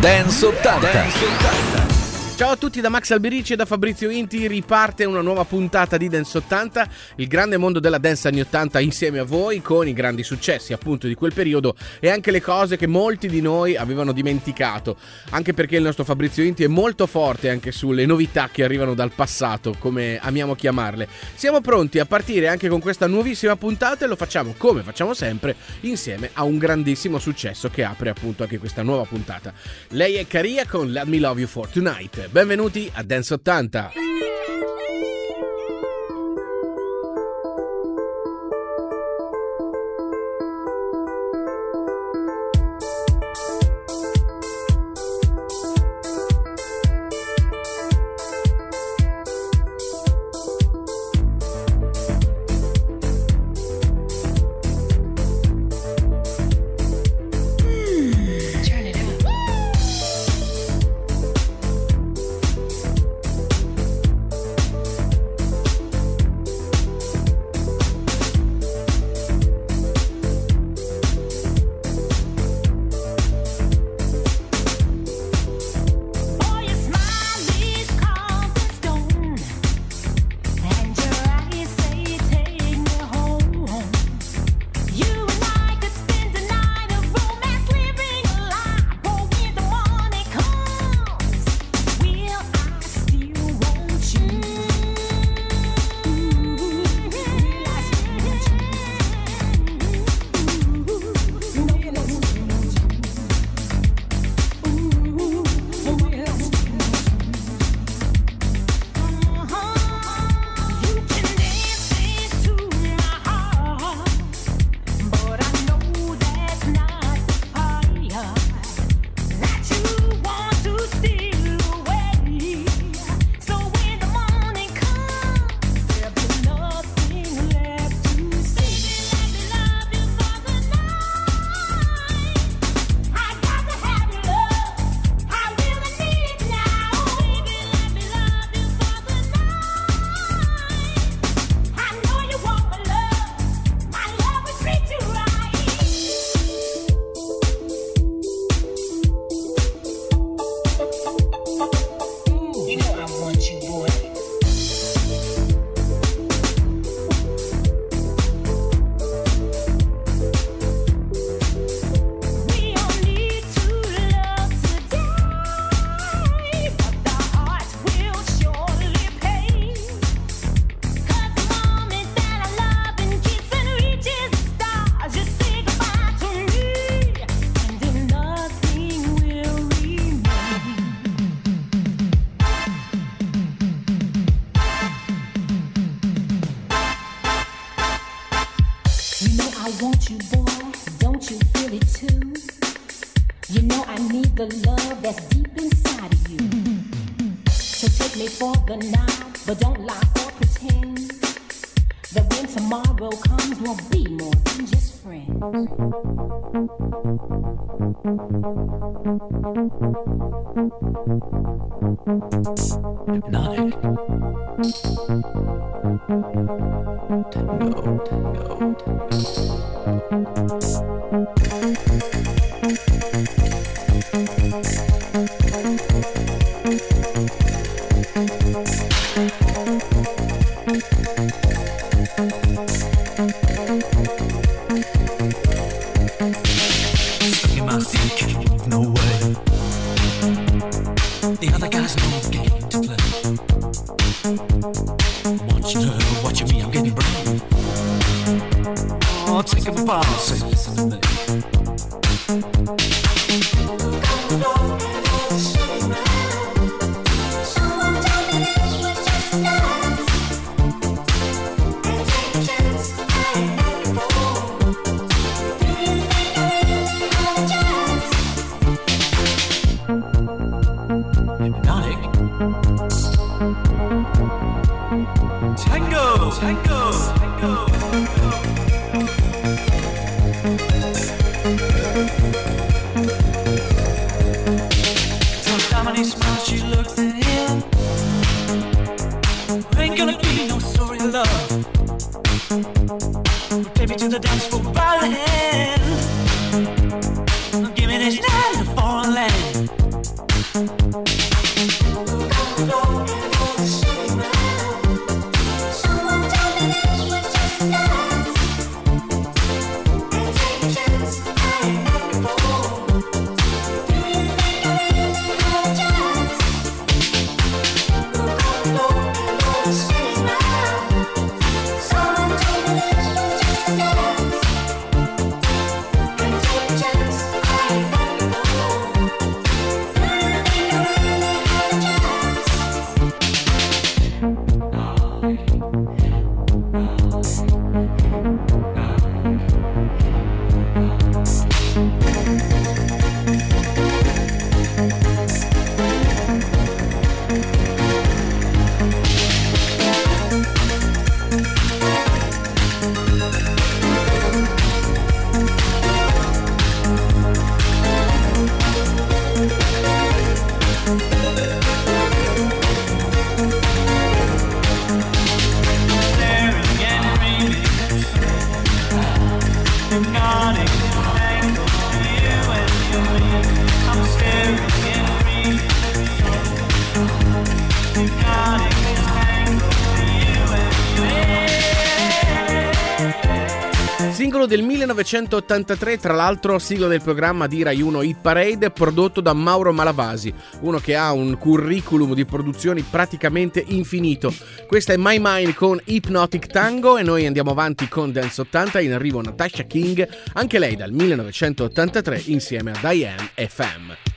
Dance 80. Dance 80. Ciao a tutti da Max Alberici e da Fabrizio Inti, riparte una nuova puntata di Dance 80, il grande mondo della dance anni 80 insieme a voi con i grandi successi appunto di quel periodo e anche le cose che molti di noi avevano dimenticato, anche perché il nostro Fabrizio Inti è molto forte anche sulle novità che arrivano dal passato, come amiamo chiamarle. Siamo pronti a partire anche con questa nuovissima puntata e lo facciamo come facciamo sempre insieme a un grandissimo successo che apre appunto anche questa nuova puntata. Lei è Caria con Let Me Love You For Tonight benvenuti a Dance 80. Hypnotic. Tango, tango. 1983, tra l'altro sigla del programma di Rai 1 Hit Parade prodotto da Mauro Malavasi, uno che ha un curriculum di produzioni praticamente infinito. Questa è My Mind con Hypnotic Tango e noi andiamo avanti con Dance 80, in arrivo Natasha King, anche lei dal 1983 insieme a Diane FM.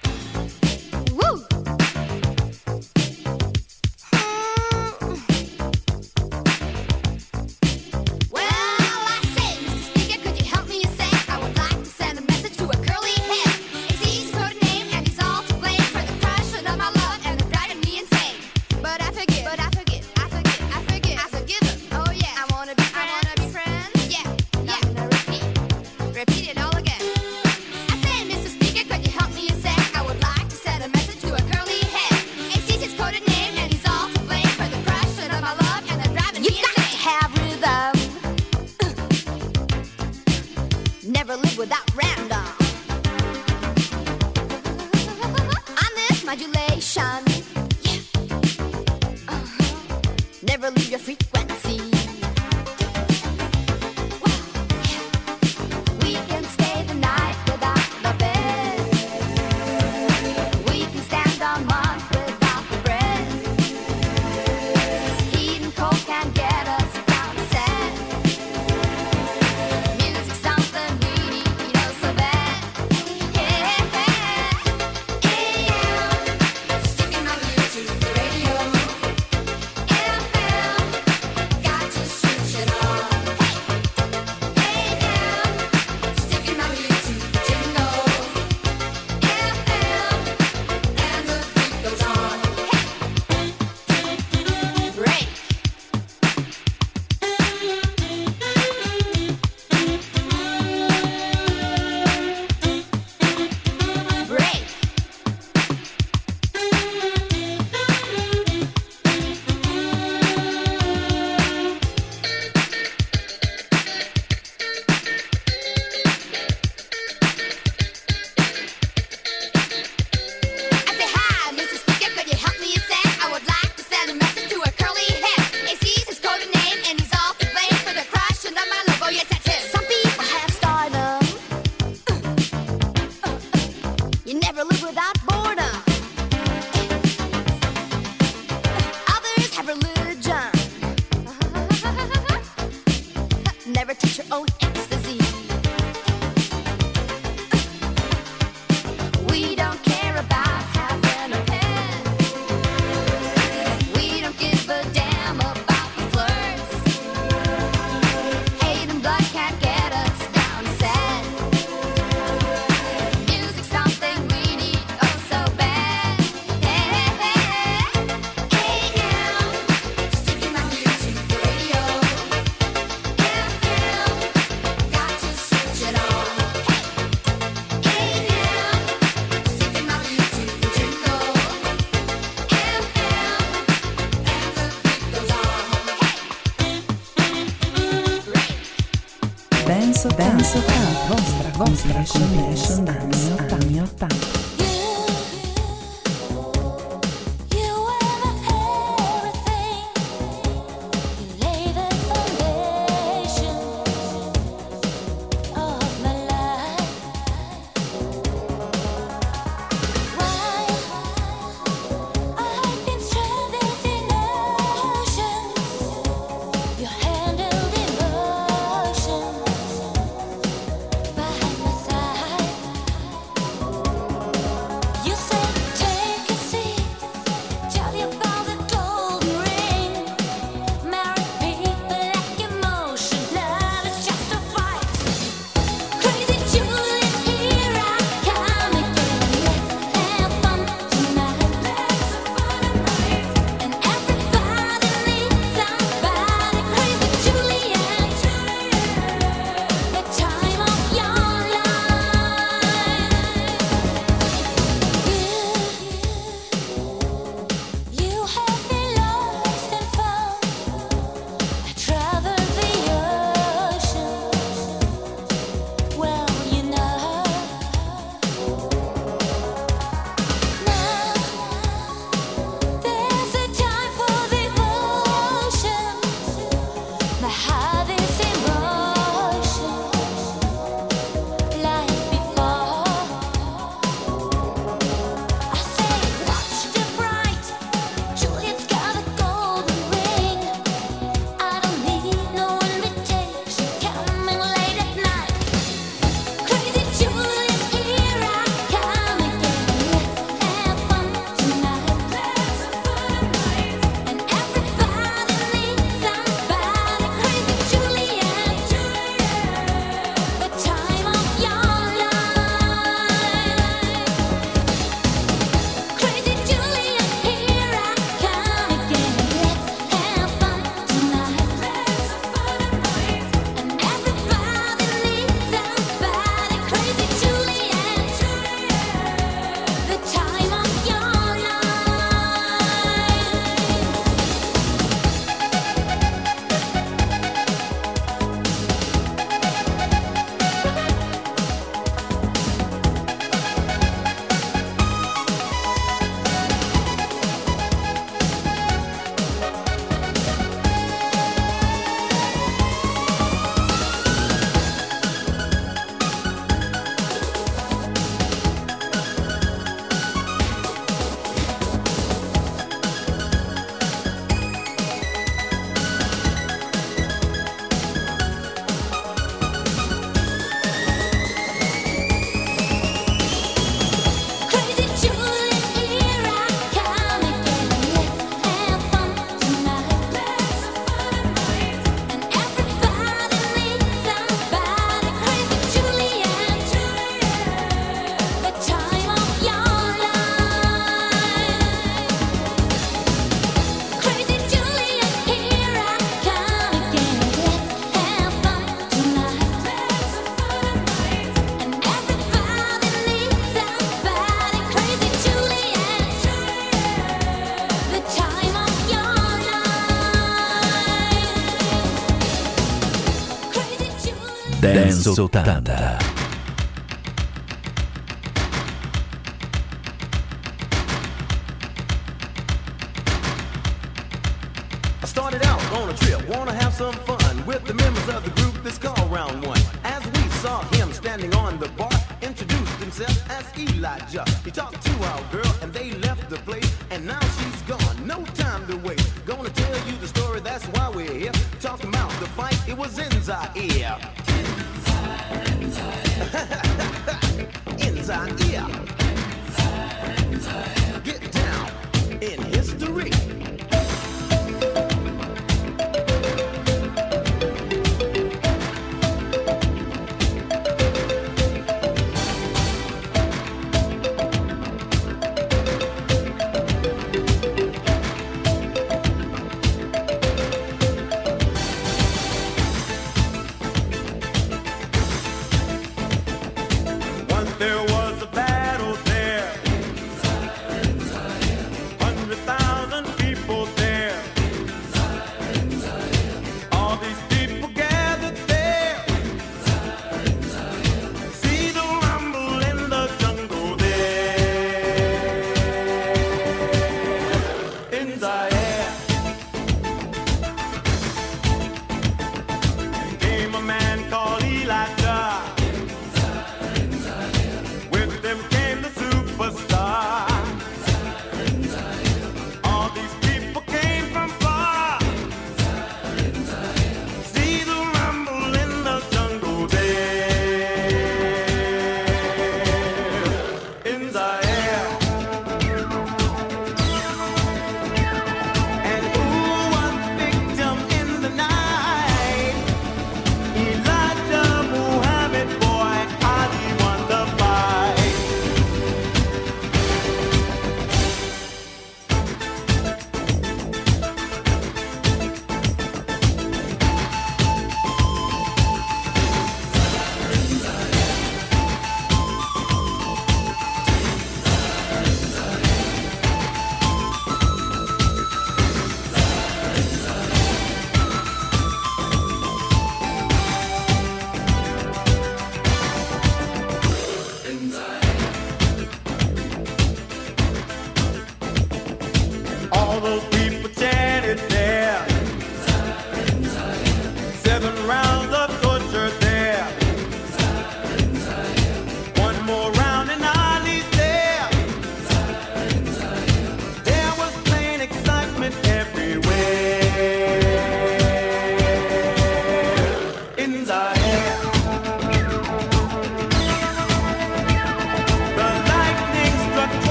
心灵生的。80.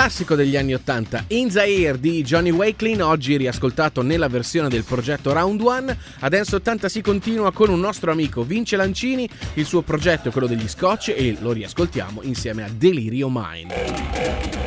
classico degli anni 80, In the Air di Johnny Wakelin, oggi riascoltato nella versione del progetto Round One. Adesso 80 si continua con un nostro amico Vince Lancini, il suo progetto è quello degli Scotch e lo riascoltiamo insieme a Delirio Mind.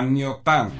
Anni 80.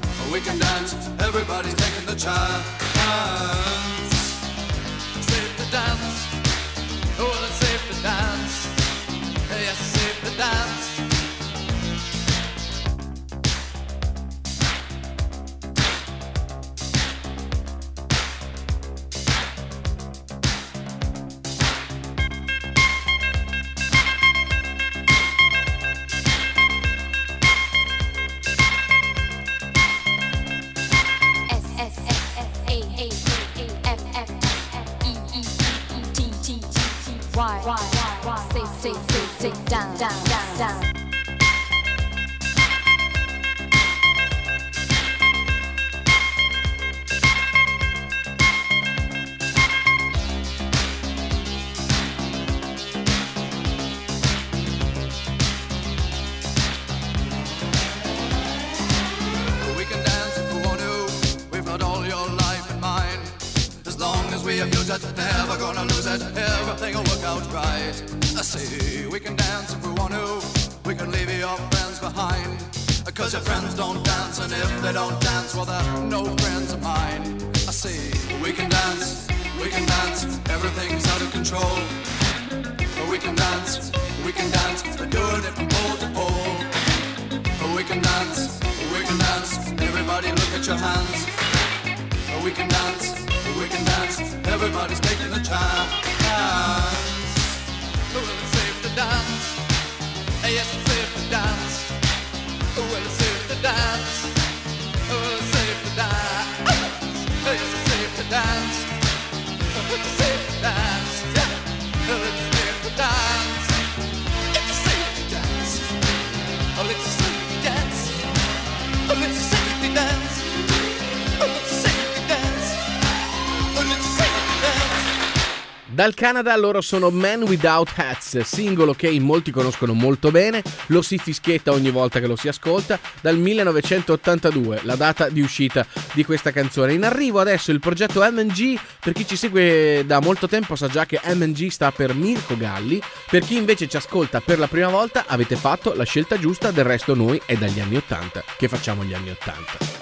we can dance. Everybody's taking the chance. Safe to dance. Oh, it's safe to dance. Yes, safe to dance. Everybody look at your hands. Oh, we can dance, oh, we can dance. Everybody's taking the chance. Well, it's safe to dance. Yes, it's safe to dance. Well, it's safe to dance. Well, it's safe to dance. Yes, it's safe to dance. It's safe to dance. Dal Canada loro sono Men Without Hats, singolo che in molti conoscono molto bene, lo si fischietta ogni volta che lo si ascolta, dal 1982, la data di uscita di questa canzone. In arrivo adesso il progetto MG, per chi ci segue da molto tempo sa già che MG sta per Mirko Galli, per chi invece ci ascolta per la prima volta avete fatto la scelta giusta, del resto noi è dagli anni 80 che facciamo gli anni 80.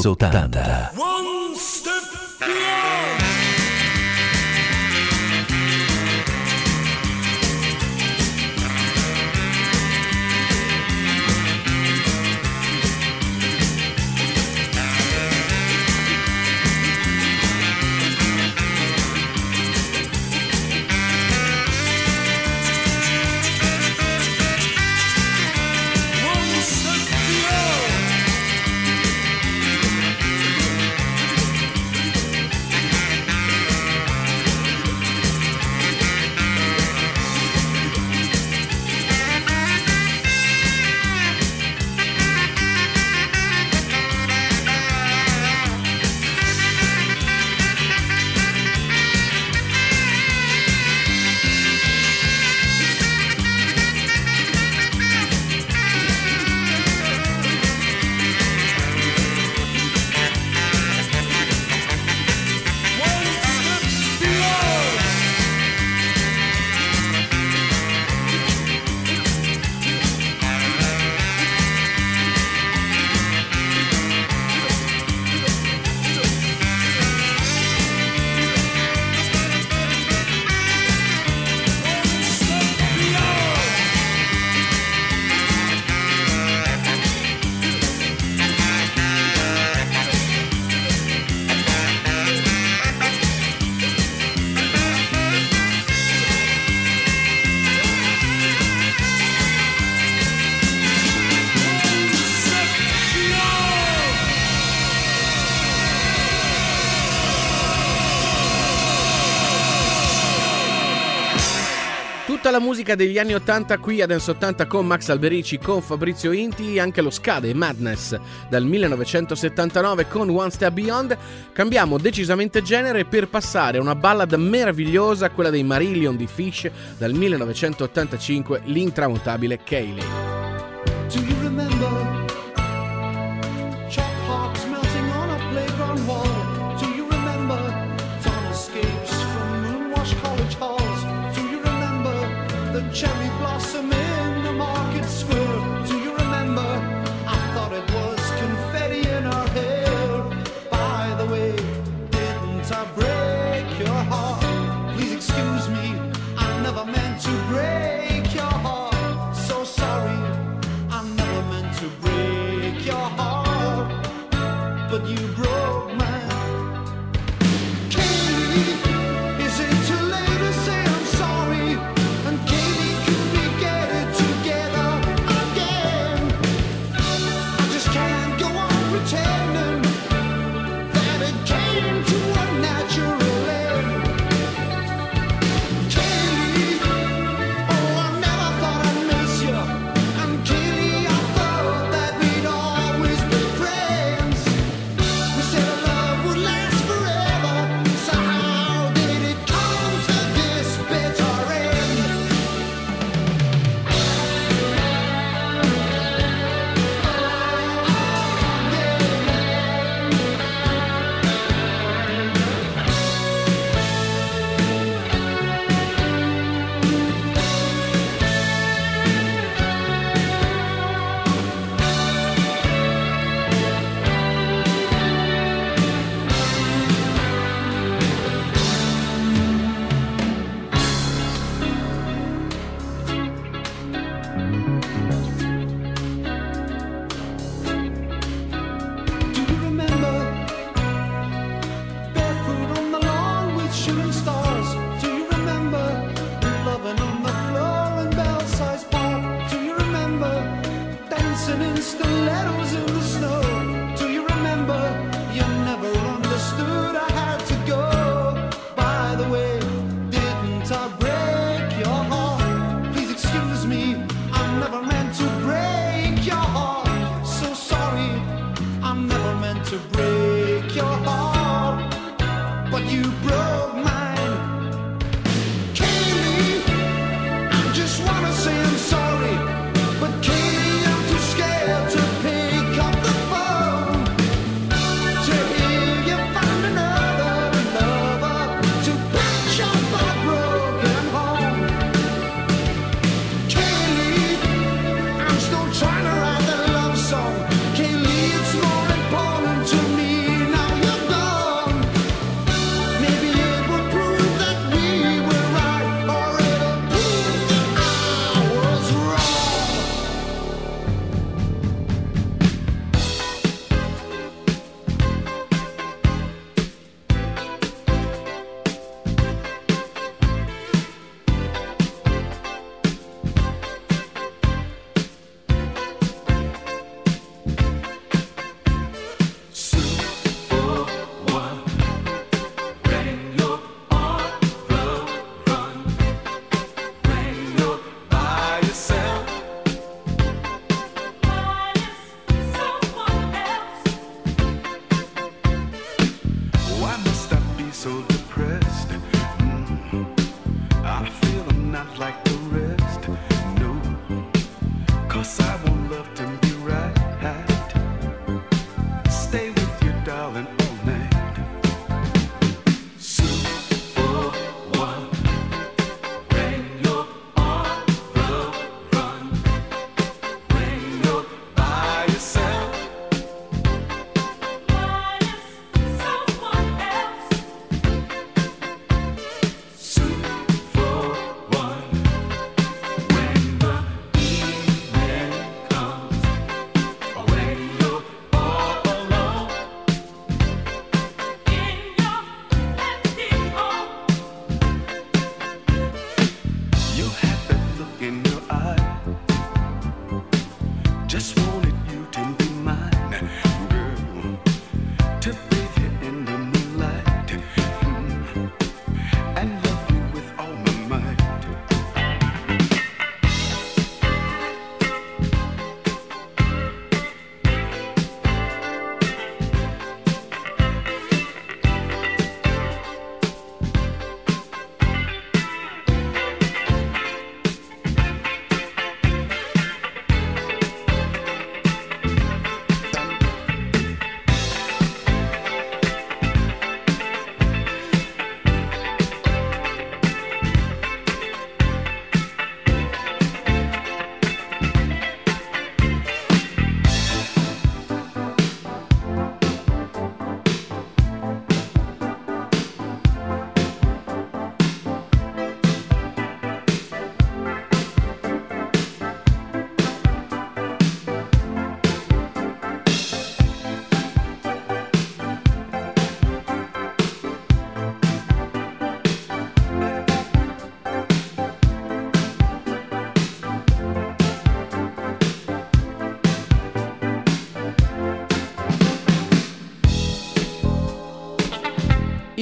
80. la musica degli anni 80 qui ad Dance 80 con Max Alberici, con Fabrizio Inti, e anche lo Scade Madness dal 1979 con One Step Beyond. Cambiamo decisamente genere per passare a una ballad meravigliosa, quella dei Marillion di Fish dal 1985, l'intramontabile Kayleigh.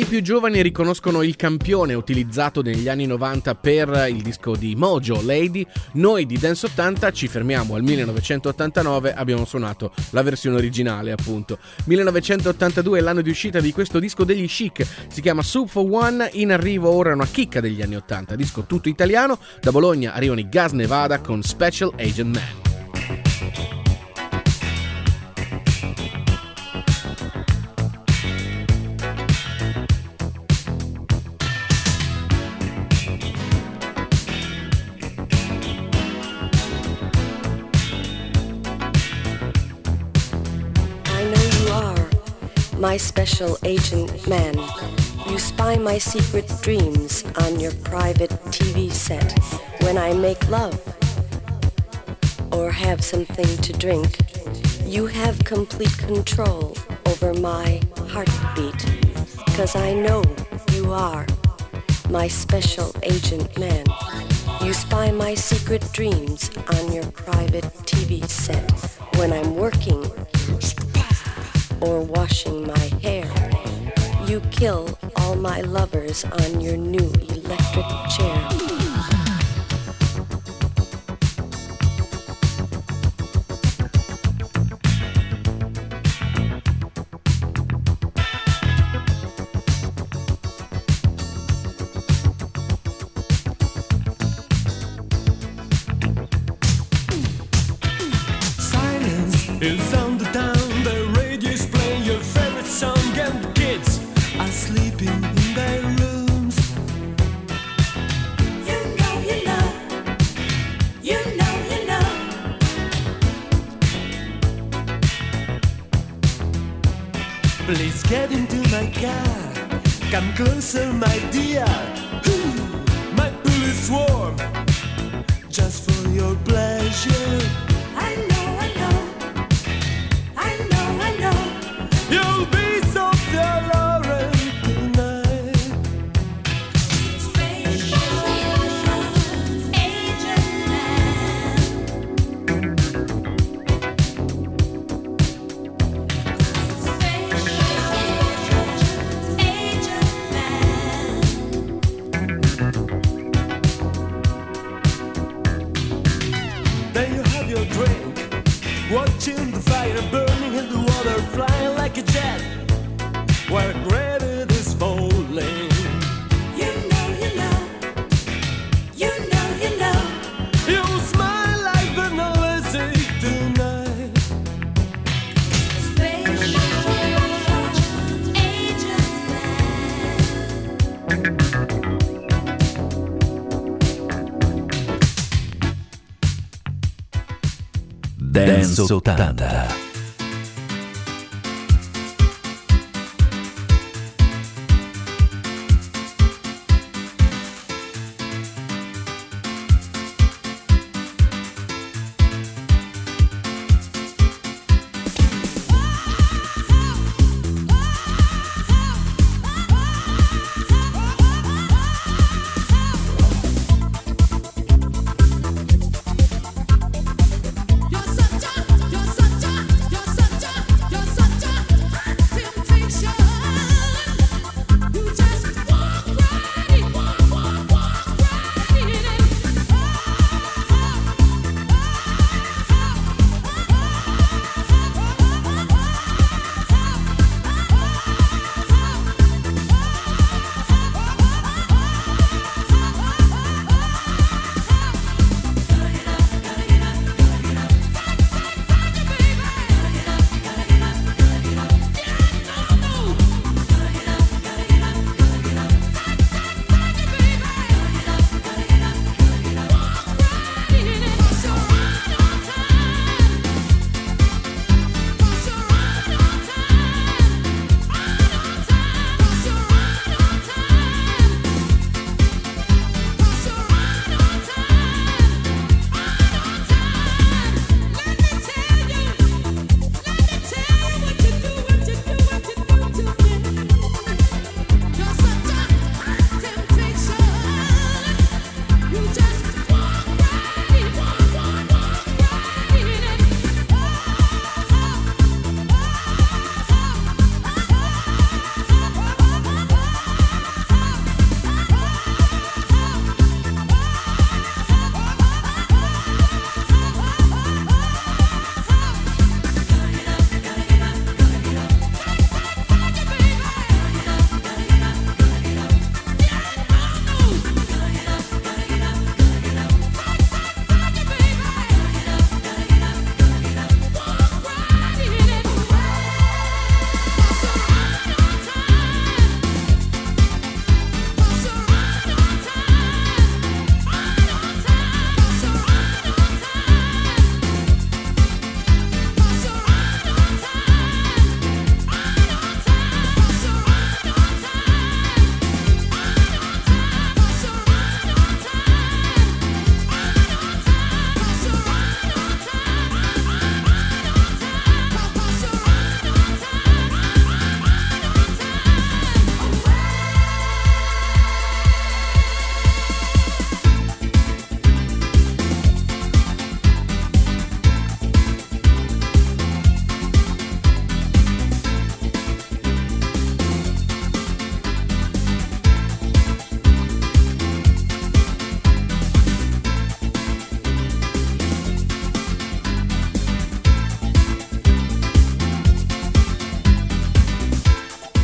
I più giovani riconoscono il campione utilizzato negli anni 90 per il disco di Mojo, Lady. Noi di Dance 80 ci fermiamo al 1989, abbiamo suonato la versione originale appunto. 1982 è l'anno di uscita di questo disco degli Chic, si chiama Soup for One, in arrivo ora una chicca degli anni 80, disco tutto italiano, da Bologna arrivano i Gas Nevada con Special Agent Man. My special agent man. You spy my secret dreams on your private TV set when I make love or have something to drink. You have complete control over my heartbeat because I know you are my special agent man. You spy my secret dreams on your private TV set when I'm working or washing my hair. You kill all my lovers on your new electric chair. Is Please get into my car. Come closer, my dear. My bullet swarm just for your pleasure. 80.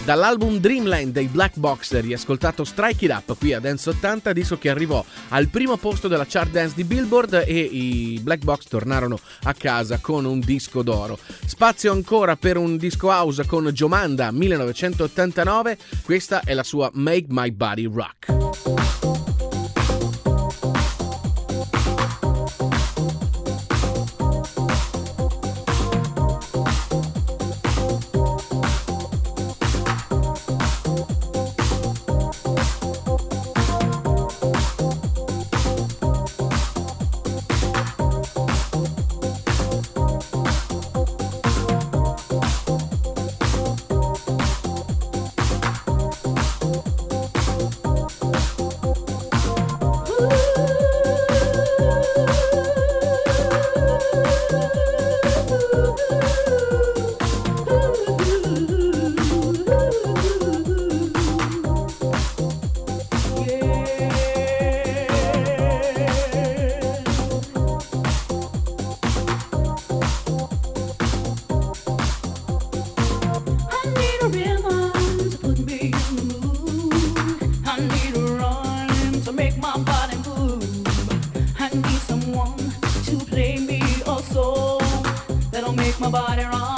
Dall'album Dreamland dei Black Boxer, riascoltato Strike It Up qui a Dance 80, disco che arrivò al primo posto della chart dance di Billboard e i Black Box tornarono a casa con un disco d'oro. Spazio ancora per un disco house con Giomanda 1989, questa è la sua Make My Body Rock. my body wrong.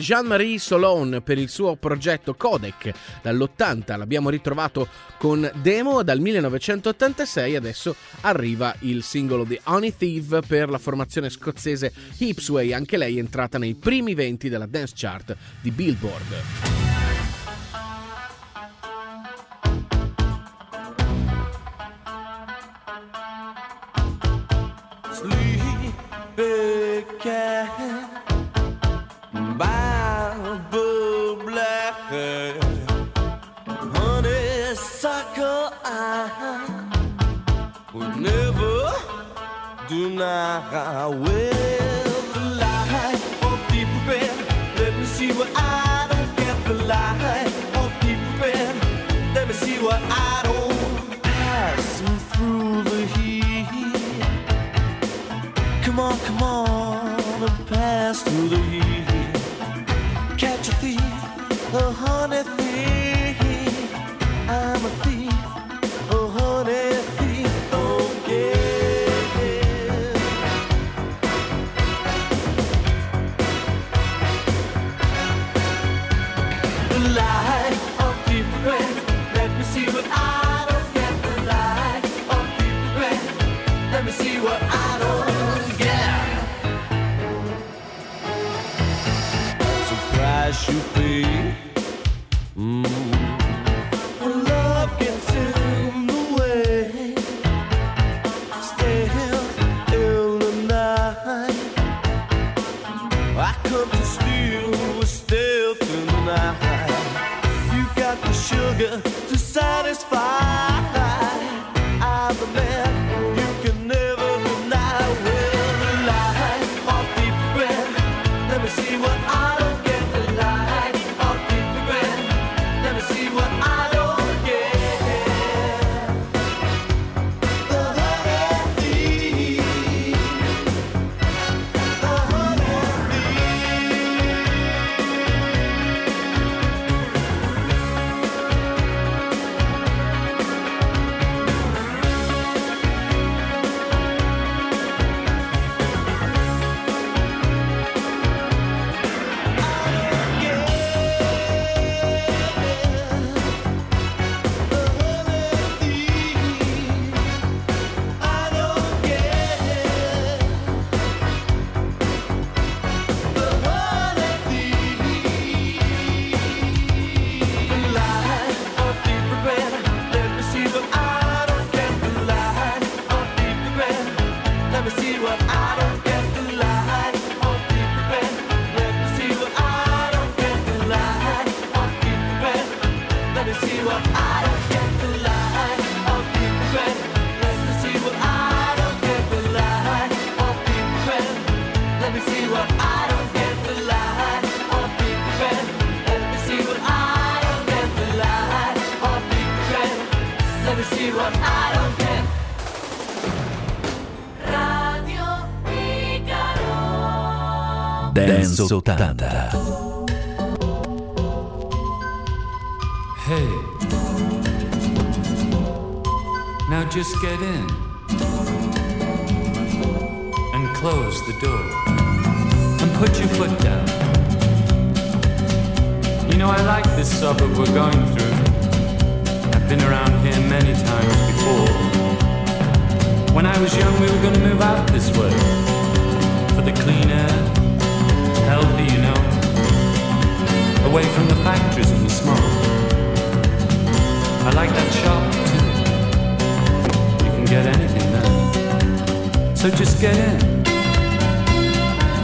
Jean-Marie Solon per il suo progetto Codec. Dall'80 l'abbiamo ritrovato con demo, dal 1986 adesso arriva il singolo The Honey Thief per la formazione scozzese Hipsway, anche lei è entrata nei primi 20 della dance chart di Billboard. Sleepy cat now I will. hunger to satisfy. 80. Hey, now just get in and close the door and put your foot down. You know, I like this suburb we're going through. I've been around here many times before. When I was young, we were gonna move out this way for the clean air healthy, you know. Away from the factories and the smoke. I like that shop too. You can get anything there. So just get in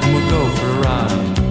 and we'll go for a ride.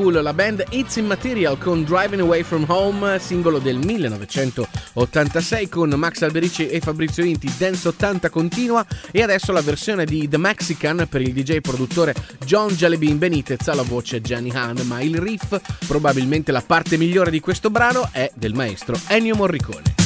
Liverpool la band It's Immaterial con Driving Away From Home, singolo del 1986 con Max Alberici e Fabrizio Inti, Dance 80 continua e adesso la versione di The Mexican per il DJ produttore John Jalebin Benitez alla voce Jenny Hahn, ma il riff, probabilmente la parte migliore di questo brano, è del maestro Ennio Morricone.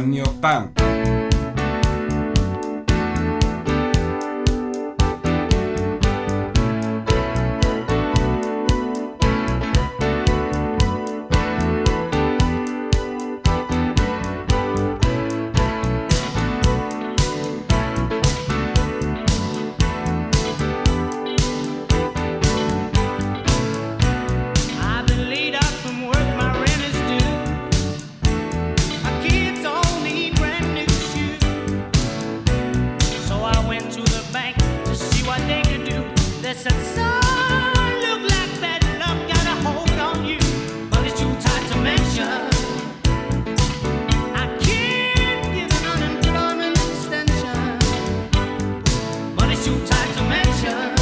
año like to mention.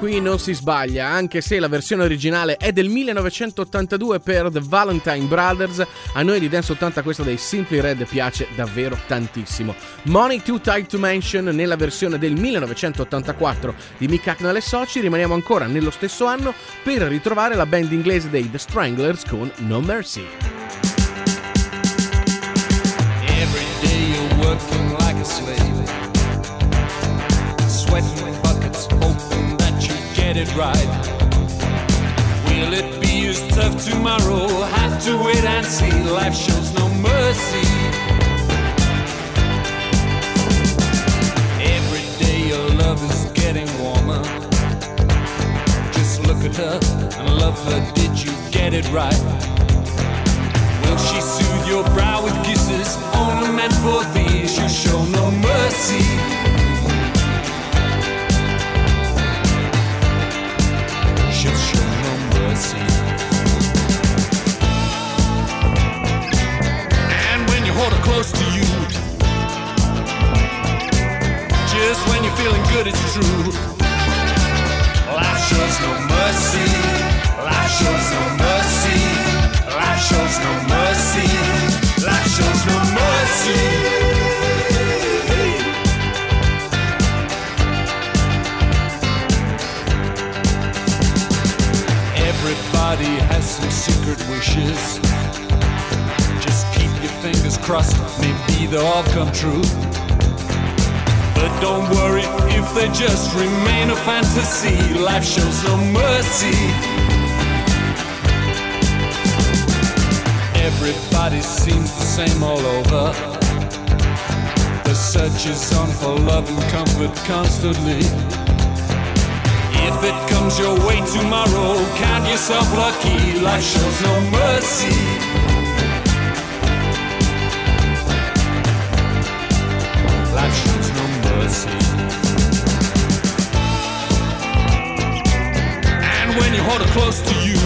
qui non si sbaglia, anche se la versione originale è del 1982 per The Valentine Brothers, a noi di Dance 80 questa dei Simply Red piace davvero tantissimo. Money Too Tight to Mention nella versione del 1984 di Mick Hacknell e Sochi, rimaniamo ancora nello stesso anno per ritrovare la band inglese dei The Stranglers con No Mercy. Every day you work like a slave. Sweating get it right. Will it be as tough tomorrow? Have to wait and see. Life shows no mercy. Every day your love is getting warmer. Just look at her and love her. Did you get it right? Will she soothe your brow with kisses? Only meant for these. You show no mercy. And when you hold her close to you, just when you're feeling good, it's true. Life shows no mercy. Life shows no mercy. Life shows no mercy. Life shows no mercy. Everybody has some secret wishes. Just keep your fingers crossed, maybe they'll all come true. But don't worry if they just remain a fantasy. Life shows no mercy. Everybody seems the same all over. The search is on for love and comfort constantly. If it comes your way tomorrow, count yourself lucky. Life shows no mercy. Life shows no mercy. And when you hold it close to you,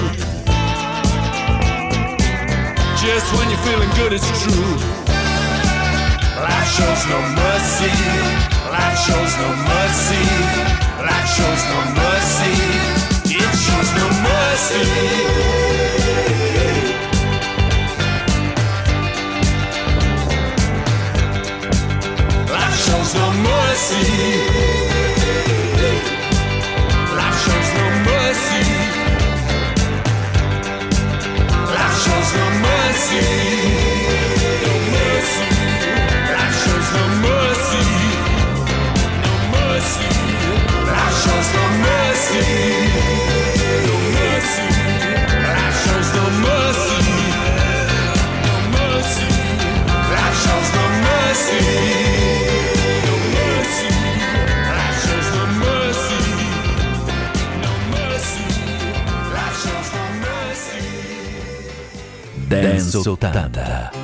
just when you're feeling good, it's true. Life shows no mercy. Life shows no mercy. Life shows no mercy. It shows no mercy. Shows no mercy. Life shows no mercy. Life. 80.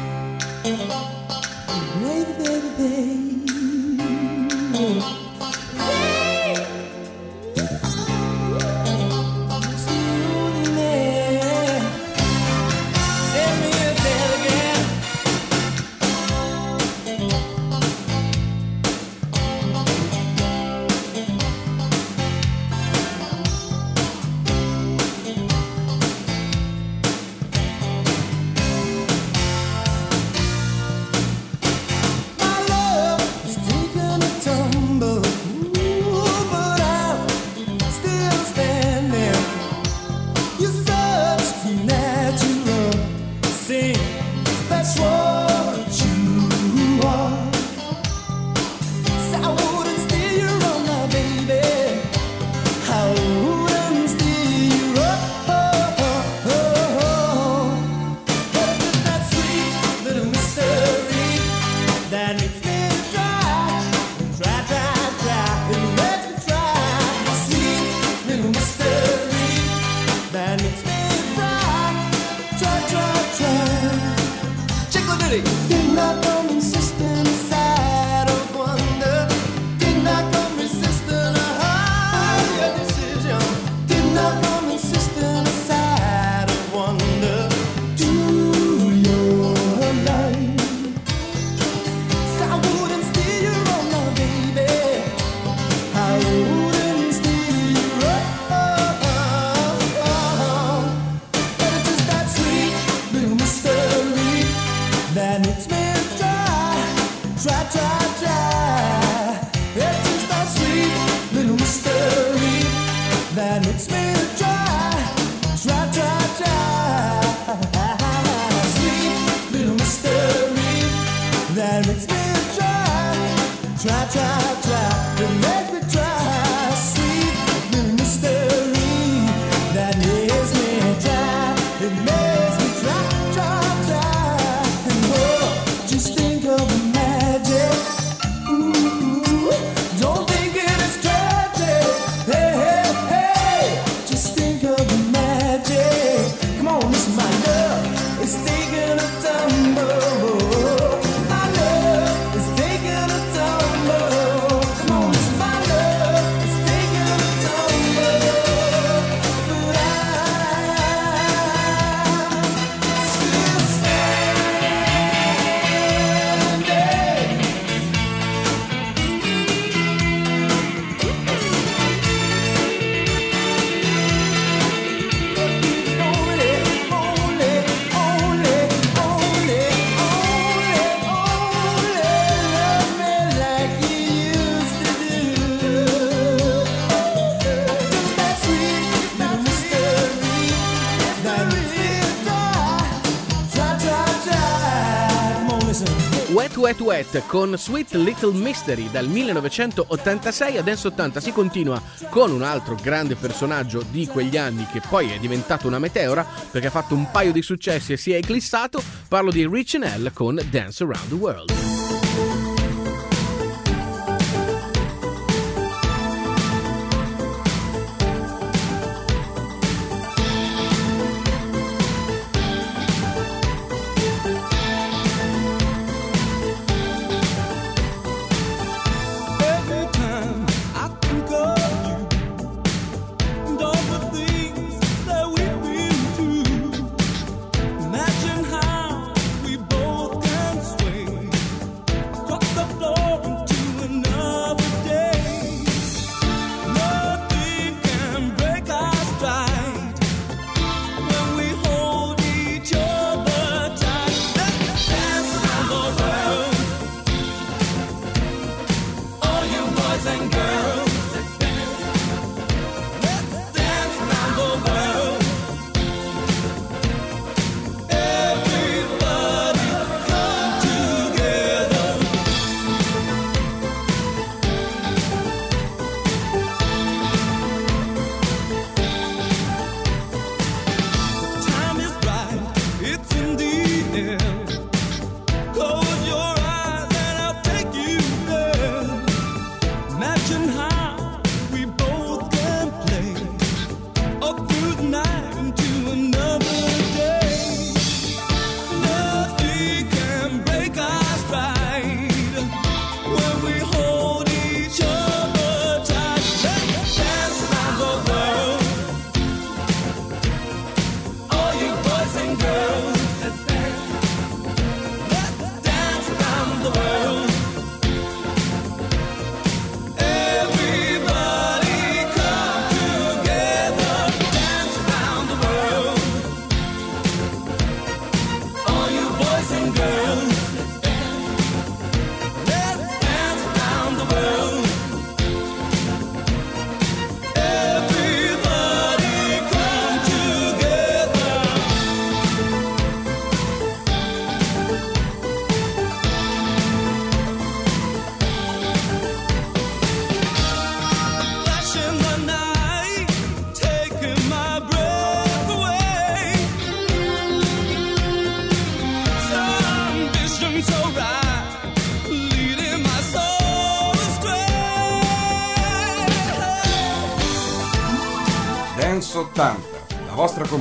Jet con Sweet Little Mystery dal 1986 ad Dance 80 si continua con un altro grande personaggio di quegli anni che poi è diventato una meteora perché ha fatto un paio di successi e si è eclissato, parlo di Rich Nell con Dance Around the World.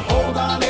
hold on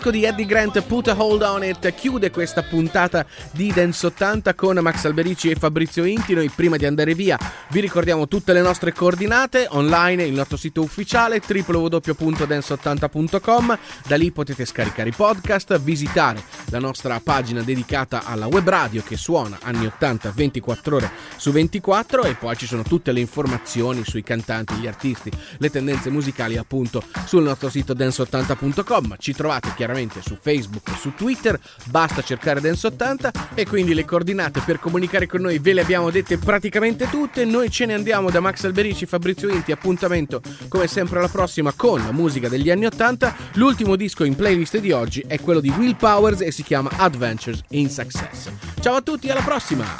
disco di Eddie Grant, Put a Hold on It, chiude questa puntata di Dance 80 con Max Alberici e Fabrizio Inti. Noi prima di andare via vi ricordiamo tutte le nostre coordinate online, il nostro sito ufficiale www.dance80.com. Da lì potete scaricare i podcast, visitare la nostra pagina dedicata alla web radio che suona anni 80 24 ore su 24 e poi ci sono tutte le informazioni sui cantanti, gli artisti, le tendenze musicali appunto sul nostro sito dance80.com. Ci trovate chiaramente su Facebook e su Twitter, basta cercare Dance80 e quindi le coordinate per comunicare con noi ve le abbiamo dette praticamente tutte. Noi ce ne andiamo da Max Alberici, Fabrizio Inti, appuntamento come sempre alla prossima con la musica degli anni 80. L'ultimo disco in playlist di oggi è quello di Will Powers e si chiama Adventures in Success. Ciao a tutti, alla prossima!